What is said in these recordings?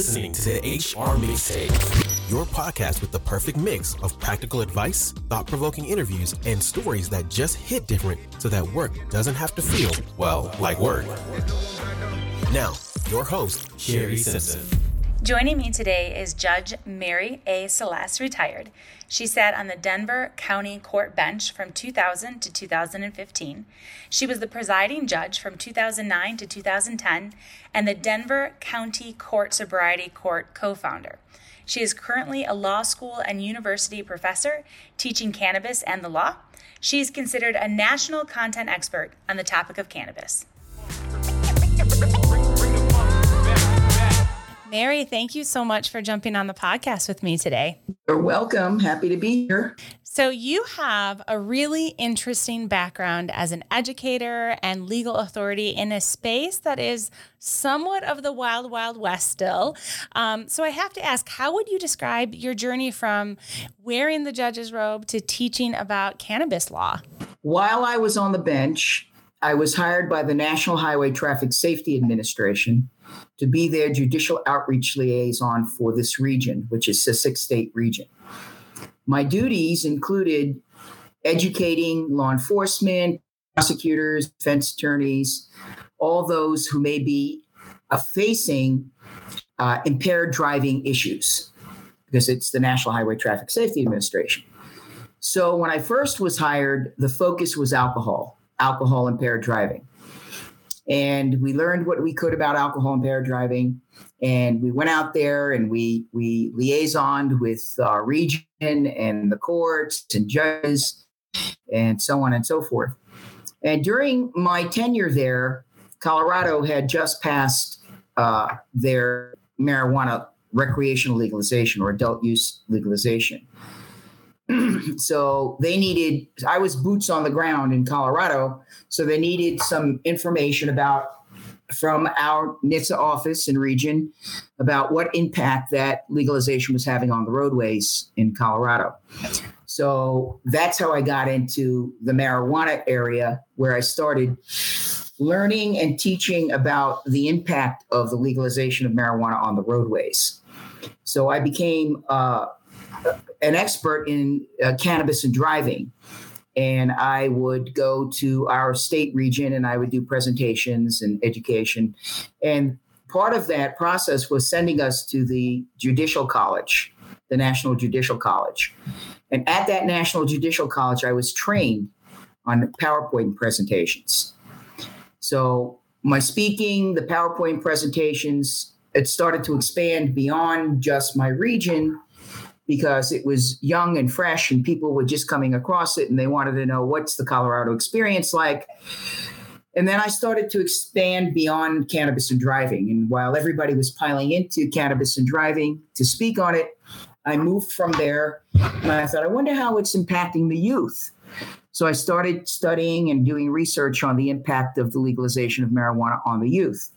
listening to the HR Mixtape, your podcast with the perfect mix of practical advice, thought provoking interviews, and stories that just hit different so that work doesn't have to feel, well, like work. Now, your host, Shari Simpson. Joining me today is Judge Mary A. Celeste, retired. She sat on the Denver County Court bench from 2000 to 2015. She was the presiding judge from 2009 to 2010 and the Denver County Court Sobriety Court co founder. She is currently a law school and university professor teaching cannabis and the law. She is considered a national content expert on the topic of cannabis. Mary, thank you so much for jumping on the podcast with me today. You're welcome. Happy to be here. So, you have a really interesting background as an educator and legal authority in a space that is somewhat of the wild, wild west still. Um, so, I have to ask how would you describe your journey from wearing the judge's robe to teaching about cannabis law? While I was on the bench, I was hired by the National Highway Traffic Safety Administration to be their judicial outreach liaison for this region, which is the six state region. My duties included educating law enforcement, prosecutors, defense attorneys, all those who may be uh, facing uh, impaired driving issues, because it's the National Highway Traffic Safety Administration. So when I first was hired, the focus was alcohol, alcohol impaired driving and we learned what we could about alcohol impaired driving. And we went out there and we we liaisoned with our region and the courts and judges and so on and so forth. And during my tenure there, Colorado had just passed uh, their marijuana recreational legalization or adult use legalization. so they needed, I was boots on the ground in Colorado. So they needed some information about from our NHTSA office and region about what impact that legalization was having on the roadways in Colorado. So that's how I got into the marijuana area where I started learning and teaching about the impact of the legalization of marijuana on the roadways. So I became uh, an expert in uh, cannabis and driving. And I would go to our state region and I would do presentations and education. And part of that process was sending us to the Judicial College, the National Judicial College. And at that National Judicial College, I was trained on PowerPoint presentations. So my speaking, the PowerPoint presentations, it started to expand beyond just my region because it was young and fresh and people were just coming across it and they wanted to know what's the Colorado experience like. And then I started to expand beyond cannabis and driving. And while everybody was piling into cannabis and driving to speak on it, I moved from there and I thought, I wonder how it's impacting the youth. So I started studying and doing research on the impact of the legalization of marijuana on the youth.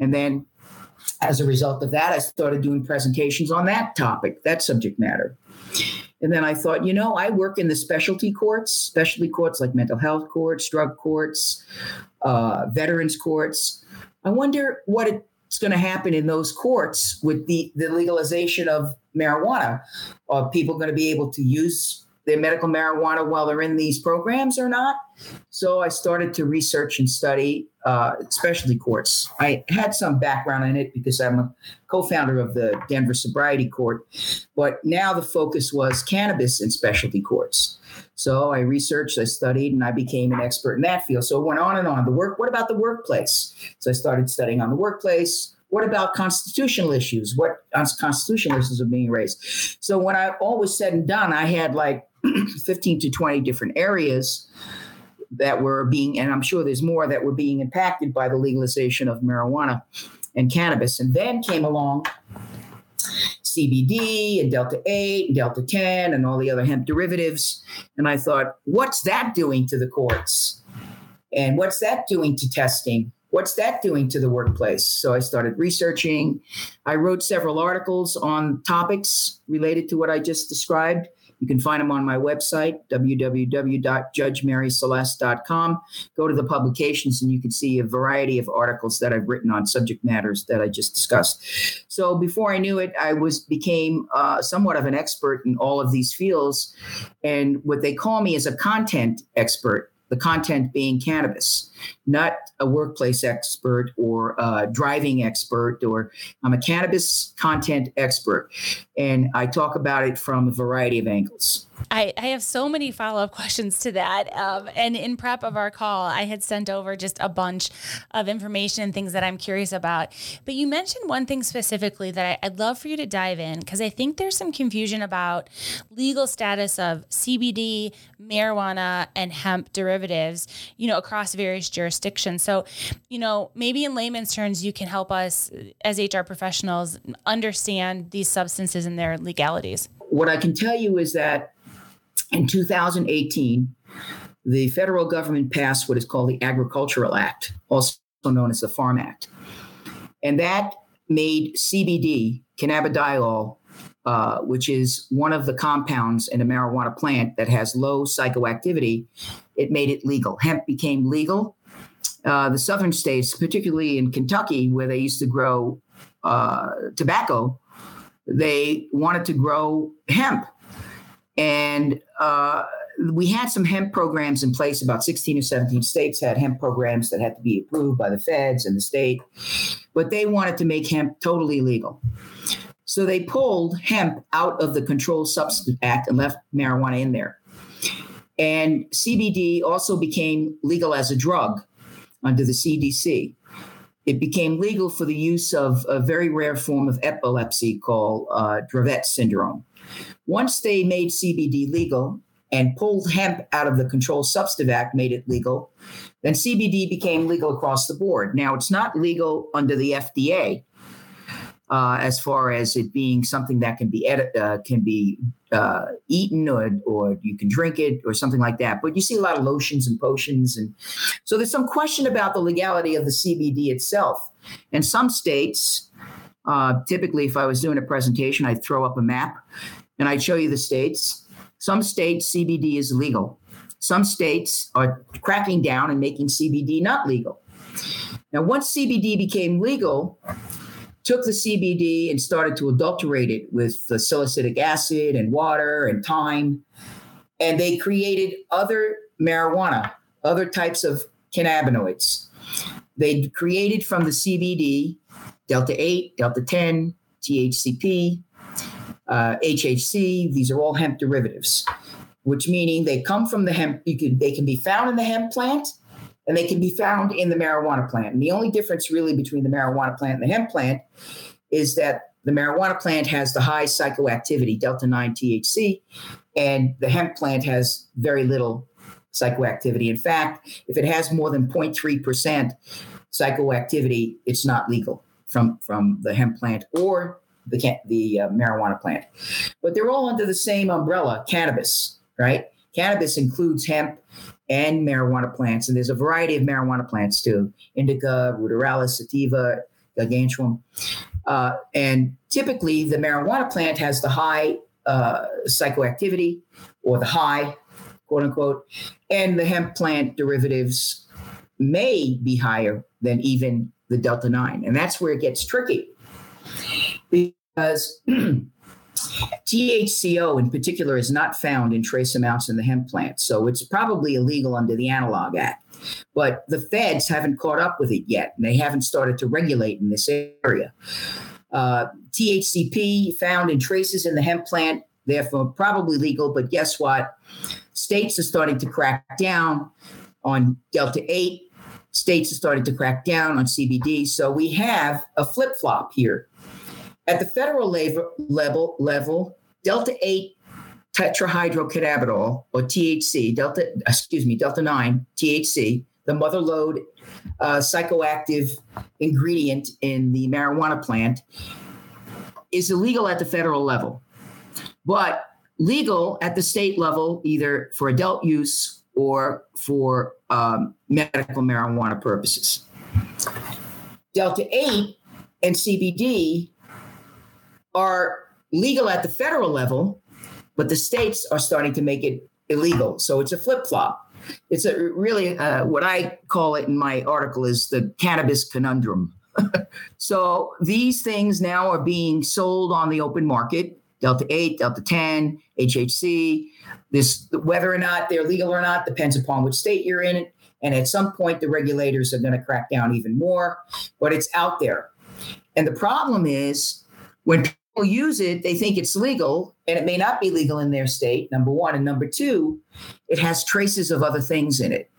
And then as a result of that, I started doing presentations on that topic, that subject matter. And then I thought, you know, I work in the specialty courts, specialty courts like mental health courts, drug courts, uh, veterans courts. I wonder what it's going to happen in those courts with the, the legalization of marijuana. Are people going to be able to use their medical marijuana while they're in these programs or not. So I started to research and study uh, specialty courts. I had some background in it because I'm a co-founder of the Denver Sobriety Court, but now the focus was cannabis and specialty courts. So I researched, I studied, and I became an expert in that field. So it went on and on. The work. What about the workplace? So I started studying on the workplace. What about constitutional issues? What constitutional issues are being raised? So when I all was said and done, I had like 15 to 20 different areas that were being, and I'm sure there's more that were being impacted by the legalization of marijuana and cannabis. And then came along CBD and Delta 8 and Delta 10 and all the other hemp derivatives. And I thought, what's that doing to the courts? And what's that doing to testing? What's that doing to the workplace? So I started researching. I wrote several articles on topics related to what I just described You can find them on my website, www.judgemaryceleste.com. Go to the publications and you can see a variety of articles that I've written on subject matters that I just discussed. So before I knew it, I was became uh, somewhat of an expert in all of these fields. And what they call me is a content expert the content being cannabis, not a workplace expert or a driving expert, or I'm a cannabis content expert. And I talk about it from a variety of angles. I, I have so many follow up questions to that. Um, and in prep of our call, I had sent over just a bunch of information and things that I'm curious about. But you mentioned one thing specifically that I, would love for you to dive in because I think there's some confusion about legal status of CBD, marijuana, and hemp derivatives, you know, across various jurisdictions. So, you know, maybe in layman's terms, you can help us as HR professionals understand these substances and their legalities. What I can tell you is that in 2018, the federal government passed what is called the Agricultural Act, also known as the Farm Act. And that made CBD, cannabidiol, uh, which is one of the compounds in a marijuana plant that has low psychoactivity, it made it legal. Hemp became legal. Uh, the southern states, particularly in Kentucky, where they used to grow uh, tobacco, they wanted to grow hemp. And uh, we had some hemp programs in place. About 16 or 17 states had hemp programs that had to be approved by the feds and the state, but they wanted to make hemp totally legal. So they pulled hemp out of the Controlled Substance Act and left marijuana in there. And CBD also became legal as a drug under the CDC. It became legal for the use of a very rare form of epilepsy called uh, Dravet syndrome. Once they made CBD legal and pulled hemp out of the Controlled Substance Act, made it legal, then CBD became legal across the board. Now it's not legal under the FDA. Uh, as far as it being something that can be uh, can be uh, eaten or or you can drink it or something like that. But you see a lot of lotions and potions, and so there's some question about the legality of the CBD itself. In some states, uh, typically, if I was doing a presentation, I'd throw up a map and I'd show you the states. Some states, CBD is legal. Some states are cracking down and making CBD not legal. Now, once CBD became legal, took the CBD and started to adulterate it with the salicylic acid and water and thyme. And they created other marijuana, other types of cannabinoids. They created from the CBD Delta 8, Delta 10, THCP, uh, HHC. These are all hemp derivatives, which meaning they come from the hemp. You can they can be found in the hemp plant, and they can be found in the marijuana plant. And the only difference really between the marijuana plant and the hemp plant is that the marijuana plant has the high psychoactivity, delta 9 THC, and the hemp plant has very little psychoactivity. In fact, if it has more than 0.3% psychoactivity, it's not legal from, from the hemp plant or the, the uh, marijuana plant. But they're all under the same umbrella cannabis, right? Cannabis includes hemp and marijuana plants, and there's a variety of marijuana plants too indica, ruderalis, sativa, gargantuan. Uh, and typically, the marijuana plant has the high uh, psychoactivity or the high, quote unquote, and the hemp plant derivatives may be higher than even the delta 9. And that's where it gets tricky because THCO in particular is not found in trace amounts in the hemp plant. So it's probably illegal under the Analog Act. But the feds haven't caught up with it yet, and they haven't started to regulate in this area. Uh, THCP found in traces in the hemp plant, therefore probably legal. But guess what? States are starting to crack down on Delta 8. States are starting to crack down on CBD. So we have a flip flop here. At the federal level, level Delta 8 tetrahydrocannabinol or THC, Delta, excuse me, Delta 9 THC, the mother lode uh, psychoactive ingredient in the marijuana plant, is illegal at the federal level, but legal at the state level, either for adult use or for um, medical marijuana purposes. Delta 8 and CBD are legal at the federal level, but the states are starting to make it illegal. So it's a flip flop. It's a really uh, what I call it in my article is the cannabis conundrum. so these things now are being sold on the open market delta 8 delta 10 hhc this whether or not they're legal or not depends upon which state you're in and at some point the regulators are going to crack down even more but it's out there and the problem is when people use it they think it's legal and it may not be legal in their state number one and number two it has traces of other things in it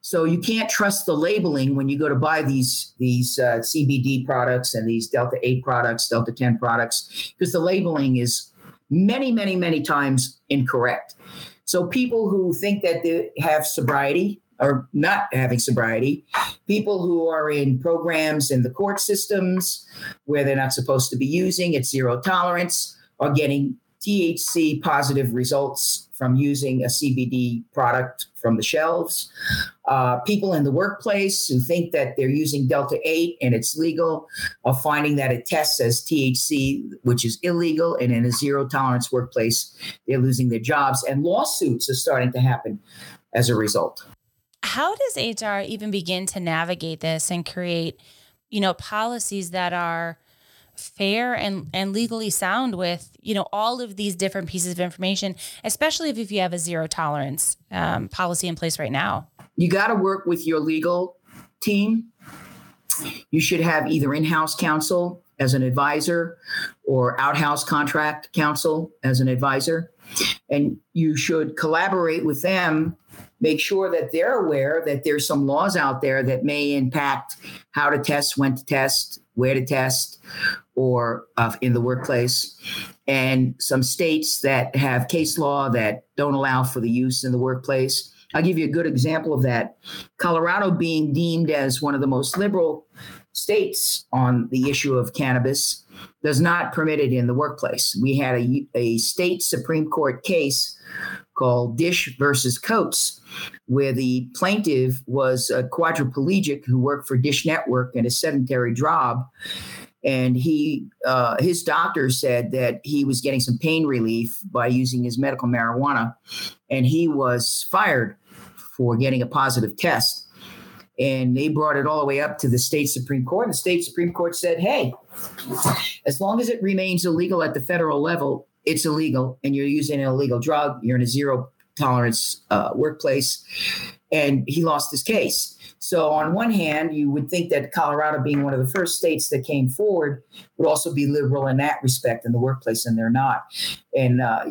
so you can't trust the labeling when you go to buy these these uh, CBD products and these Delta 8 products, Delta 10 products, because the labeling is many, many, many times incorrect. So people who think that they have sobriety are not having sobriety. People who are in programs in the court systems where they're not supposed to be using, it's zero tolerance, are getting THC positive results from using a CBD product from the shelves. Uh, people in the workplace who think that they're using Delta 8 and it's legal are finding that it tests as THC, which is illegal. And in a zero tolerance workplace, they're losing their jobs. And lawsuits are starting to happen as a result. How does HR even begin to navigate this and create, you know, policies that are fair and and legally sound with you know all of these different pieces of information especially if, if you have a zero tolerance um, policy in place right now? You got to work with your legal team. You should have either in-house counsel as an advisor or outhouse contract counsel as an advisor. And you should collaborate with them make sure that they're aware that there's some laws out there that may impact how to test when to test where to test or uh, in the workplace, and some states that have case law that don't allow for the use in the workplace. I'll give you a good example of that. Colorado being deemed as one of the most liberal states on the issue of cannabis does not permit it in the workplace. We had a, a state Supreme Court case called Dish versus Coats, where the plaintiff was a quadriplegic who worked for Dish Network in a sedentary job. And he uh, his doctor said that he was getting some pain relief by using his medical marijuana and he was fired for getting a positive test. And they brought it all the way up to the state supreme court. And the state supreme court said hey as long as it remains illegal at the federal level it's illegal and you're using an illegal drug you're in a zero tolerance uh, workplace and he lost his case so, on one hand, you would think that Colorado, being one of the first states that came forward, would also be liberal in that respect in the workplace, and they're not. And uh,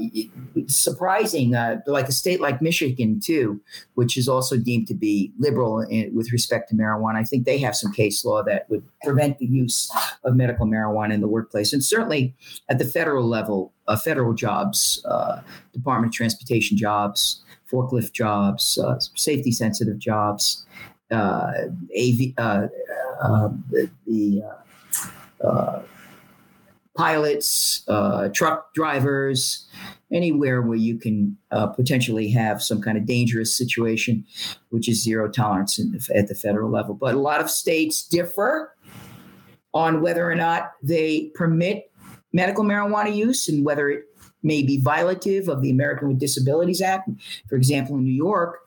surprising, uh, like a state like Michigan, too, which is also deemed to be liberal in, with respect to marijuana. I think they have some case law that would prevent the use of medical marijuana in the workplace. And certainly at the federal level, uh, federal jobs, uh, Department of Transportation jobs, forklift jobs, uh, safety sensitive jobs uh, AV, uh, uh, the pilots, truck drivers, anywhere where you can potentially have some kind of dangerous situation, which is zero tolerance the, at the federal level. But a lot of states differ on whether or not they permit medical marijuana use and whether it may be violative of the American with Disabilities Act. For example, in New York,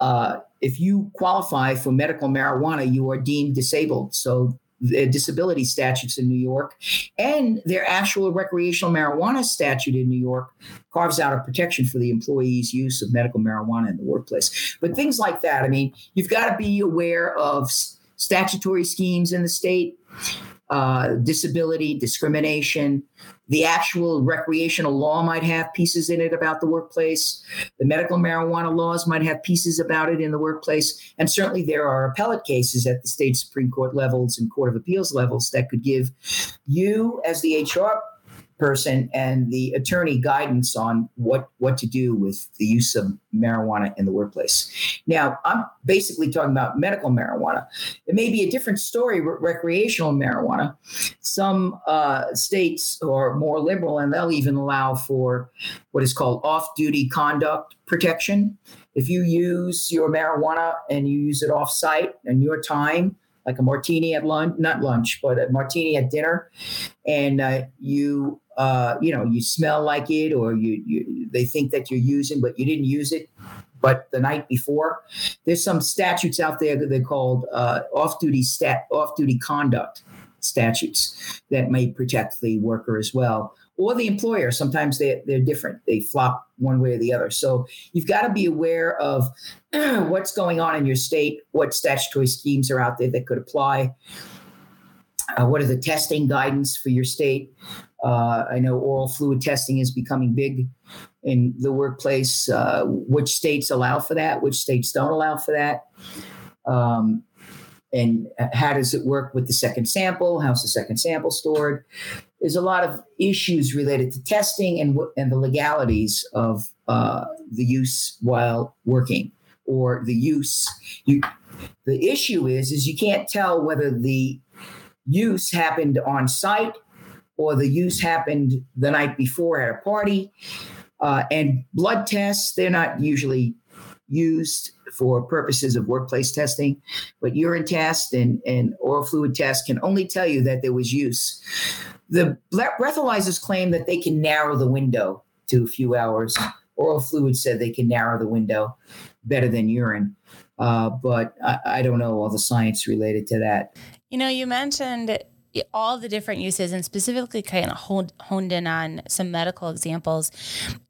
uh, if you qualify for medical marijuana, you are deemed disabled. So the disability statutes in New York and their actual recreational marijuana statute in New York carves out a protection for the employee's use of medical marijuana in the workplace. But things like that, I mean, you've got to be aware of statutory schemes in the state, uh, disability, discrimination, the actual recreational law might have pieces in it about the workplace. The medical marijuana laws might have pieces about it in the workplace. And certainly there are appellate cases at the state Supreme Court levels and Court of Appeals levels that could give you, as the HR person and the attorney guidance on what what to do with the use of marijuana in the workplace. Now, I'm basically talking about medical marijuana. It may be a different story with recreational marijuana. Some uh, states are more liberal, and they'll even allow for what is called off-duty conduct protection. If you use your marijuana and you use it off-site and your time like a martini at lunch, not lunch, but a martini at dinner, and uh, you uh, you know, you smell like it, or you, you they think that you're using, but you didn't use it, but the night before. There's some statutes out there that they're called uh, off-duty stat off-duty conduct statutes that may protect the worker as well or the employer. Sometimes they, they're different. They flop one way or the other. So you've got to be aware of what's going on in your state, what statutory schemes are out there that could apply. Uh, what are the testing guidance for your state? Uh, I know oral fluid testing is becoming big in the workplace. Uh, which states allow for that? Which states don't allow for that? Um, and how does it work with the second sample? How's the second sample stored? There's a lot of issues related to testing and and the legalities of uh, the use while working or the use. You, the issue is is you can't tell whether the use happened on site or the use happened the night before at a party. Uh, and blood tests, they're not usually used for purposes of workplace testing, but urine tests and, and oral fluid tests can only tell you that there was use. The breathalyzers claim that they can narrow the window to a few hours. Oral fluid said they can narrow the window better than urine. Uh, but I, I don't know all the science related to that. You know, you mentioned all the different uses and specifically kind of honed, honed in on some medical examples.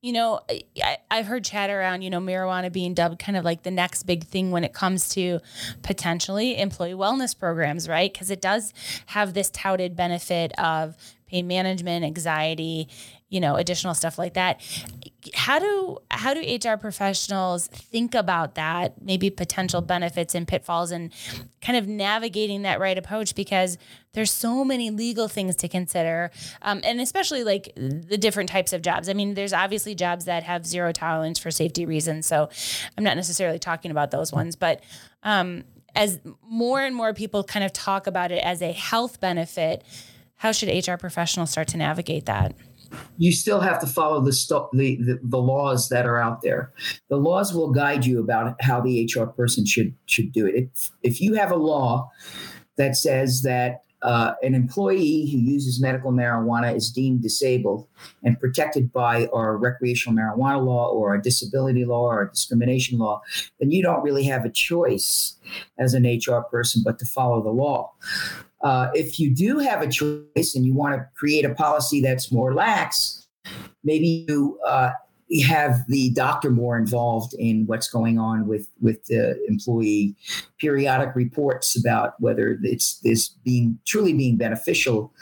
You know, I, I've heard chatter around, you know, marijuana being dubbed kind of like the next big thing when it comes to potentially employee wellness programs, right? Because it does have this touted benefit of pain management, anxiety, you know, additional stuff like that. How do how do HR professionals think about that, maybe potential benefits and pitfalls and kind of navigating that right approach? Because there's so many legal things to consider um, and especially like the different types of jobs. I mean there's obviously jobs that have zero tolerance for safety reasons so i'm not necessarily talking about those ones but um, as more and more people kind of talk about it as a health benefit how should hr professionals start to navigate that you still have to follow the, st- the, the, the laws that are out there. The laws will guide you about how the HR person should should do it. If, if you have a law that says that uh, an employee who uses medical marijuana is deemed disabled and protected by our recreational marijuana law or a disability law or discrimination law, then you don't really have a choice as an HR person but to follow the law. Uh, if you do have a choice and you want to create a policy that's more lax, maybe you uh, have the doctor more involved in what's going on with with the employee. Periodic reports about whether it's this being truly being beneficial,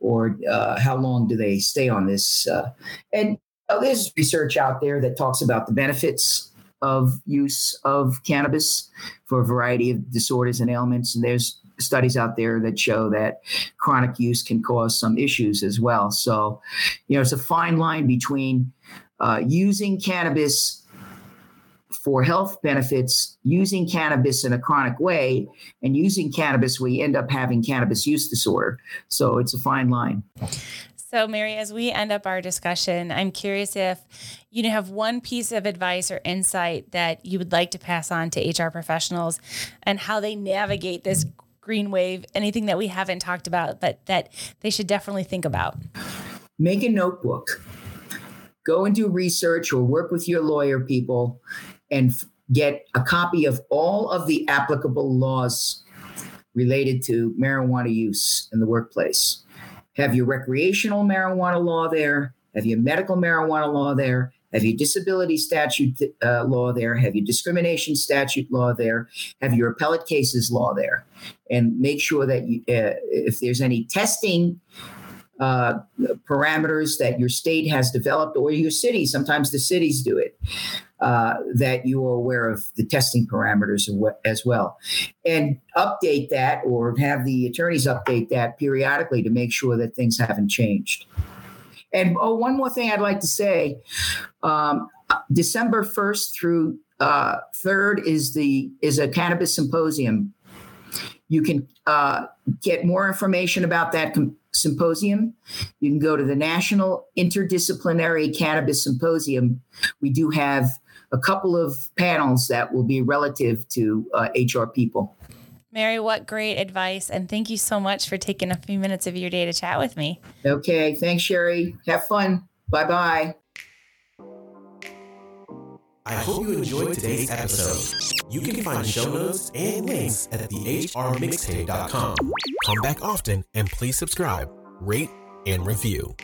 or uh, how long do they stay on this? Uh, and there's research out there that talks about the benefits of use of cannabis for a variety of disorders and ailments, and there's studies out there that show that chronic use can cause some issues as well. So, you know, it's a fine line between uh, using cannabis for health benefits, using cannabis in a chronic way, and using cannabis we end up having cannabis use disorder. So it's a fine line. So, Mary, as we end up our discussion, I'm curious if you have one piece of advice or insight that you would like to pass on to HR professionals and how they navigate this green wave, anything that we haven't talked about, but that they should definitely think about? Make a notebook. Go and do research or work with your lawyer people and get a copy of all of the applicable laws related to marijuana use in the workplace. Have your recreational marijuana law there, have your medical marijuana law there, have you disability statute uh, law there? Have you discrimination statute law there? Have your appellate cases law there? And make sure that you, uh, if there's any testing uh, parameters that your state has developed or your city, sometimes the cities do it, uh, that you are aware of the testing parameters as well. And update that or have the attorneys update that periodically to make sure that things haven't changed. And oh, one more thing I'd like to say: um, December first through uh, third is the is a cannabis symposium. You can uh, get more information about that com- symposium. You can go to the National Interdisciplinary Cannabis Symposium. We do have a couple of panels that will be relative to uh, HR people. Mary, what great advice. And thank you so much for taking a few minutes of your day to chat with me. Okay. Thanks, Shari. Have fun. Bye bye. I hope you enjoyed today's episode. You can find show notes and links at thehrmixtape.com. Come back often and please subscribe, rate, and review.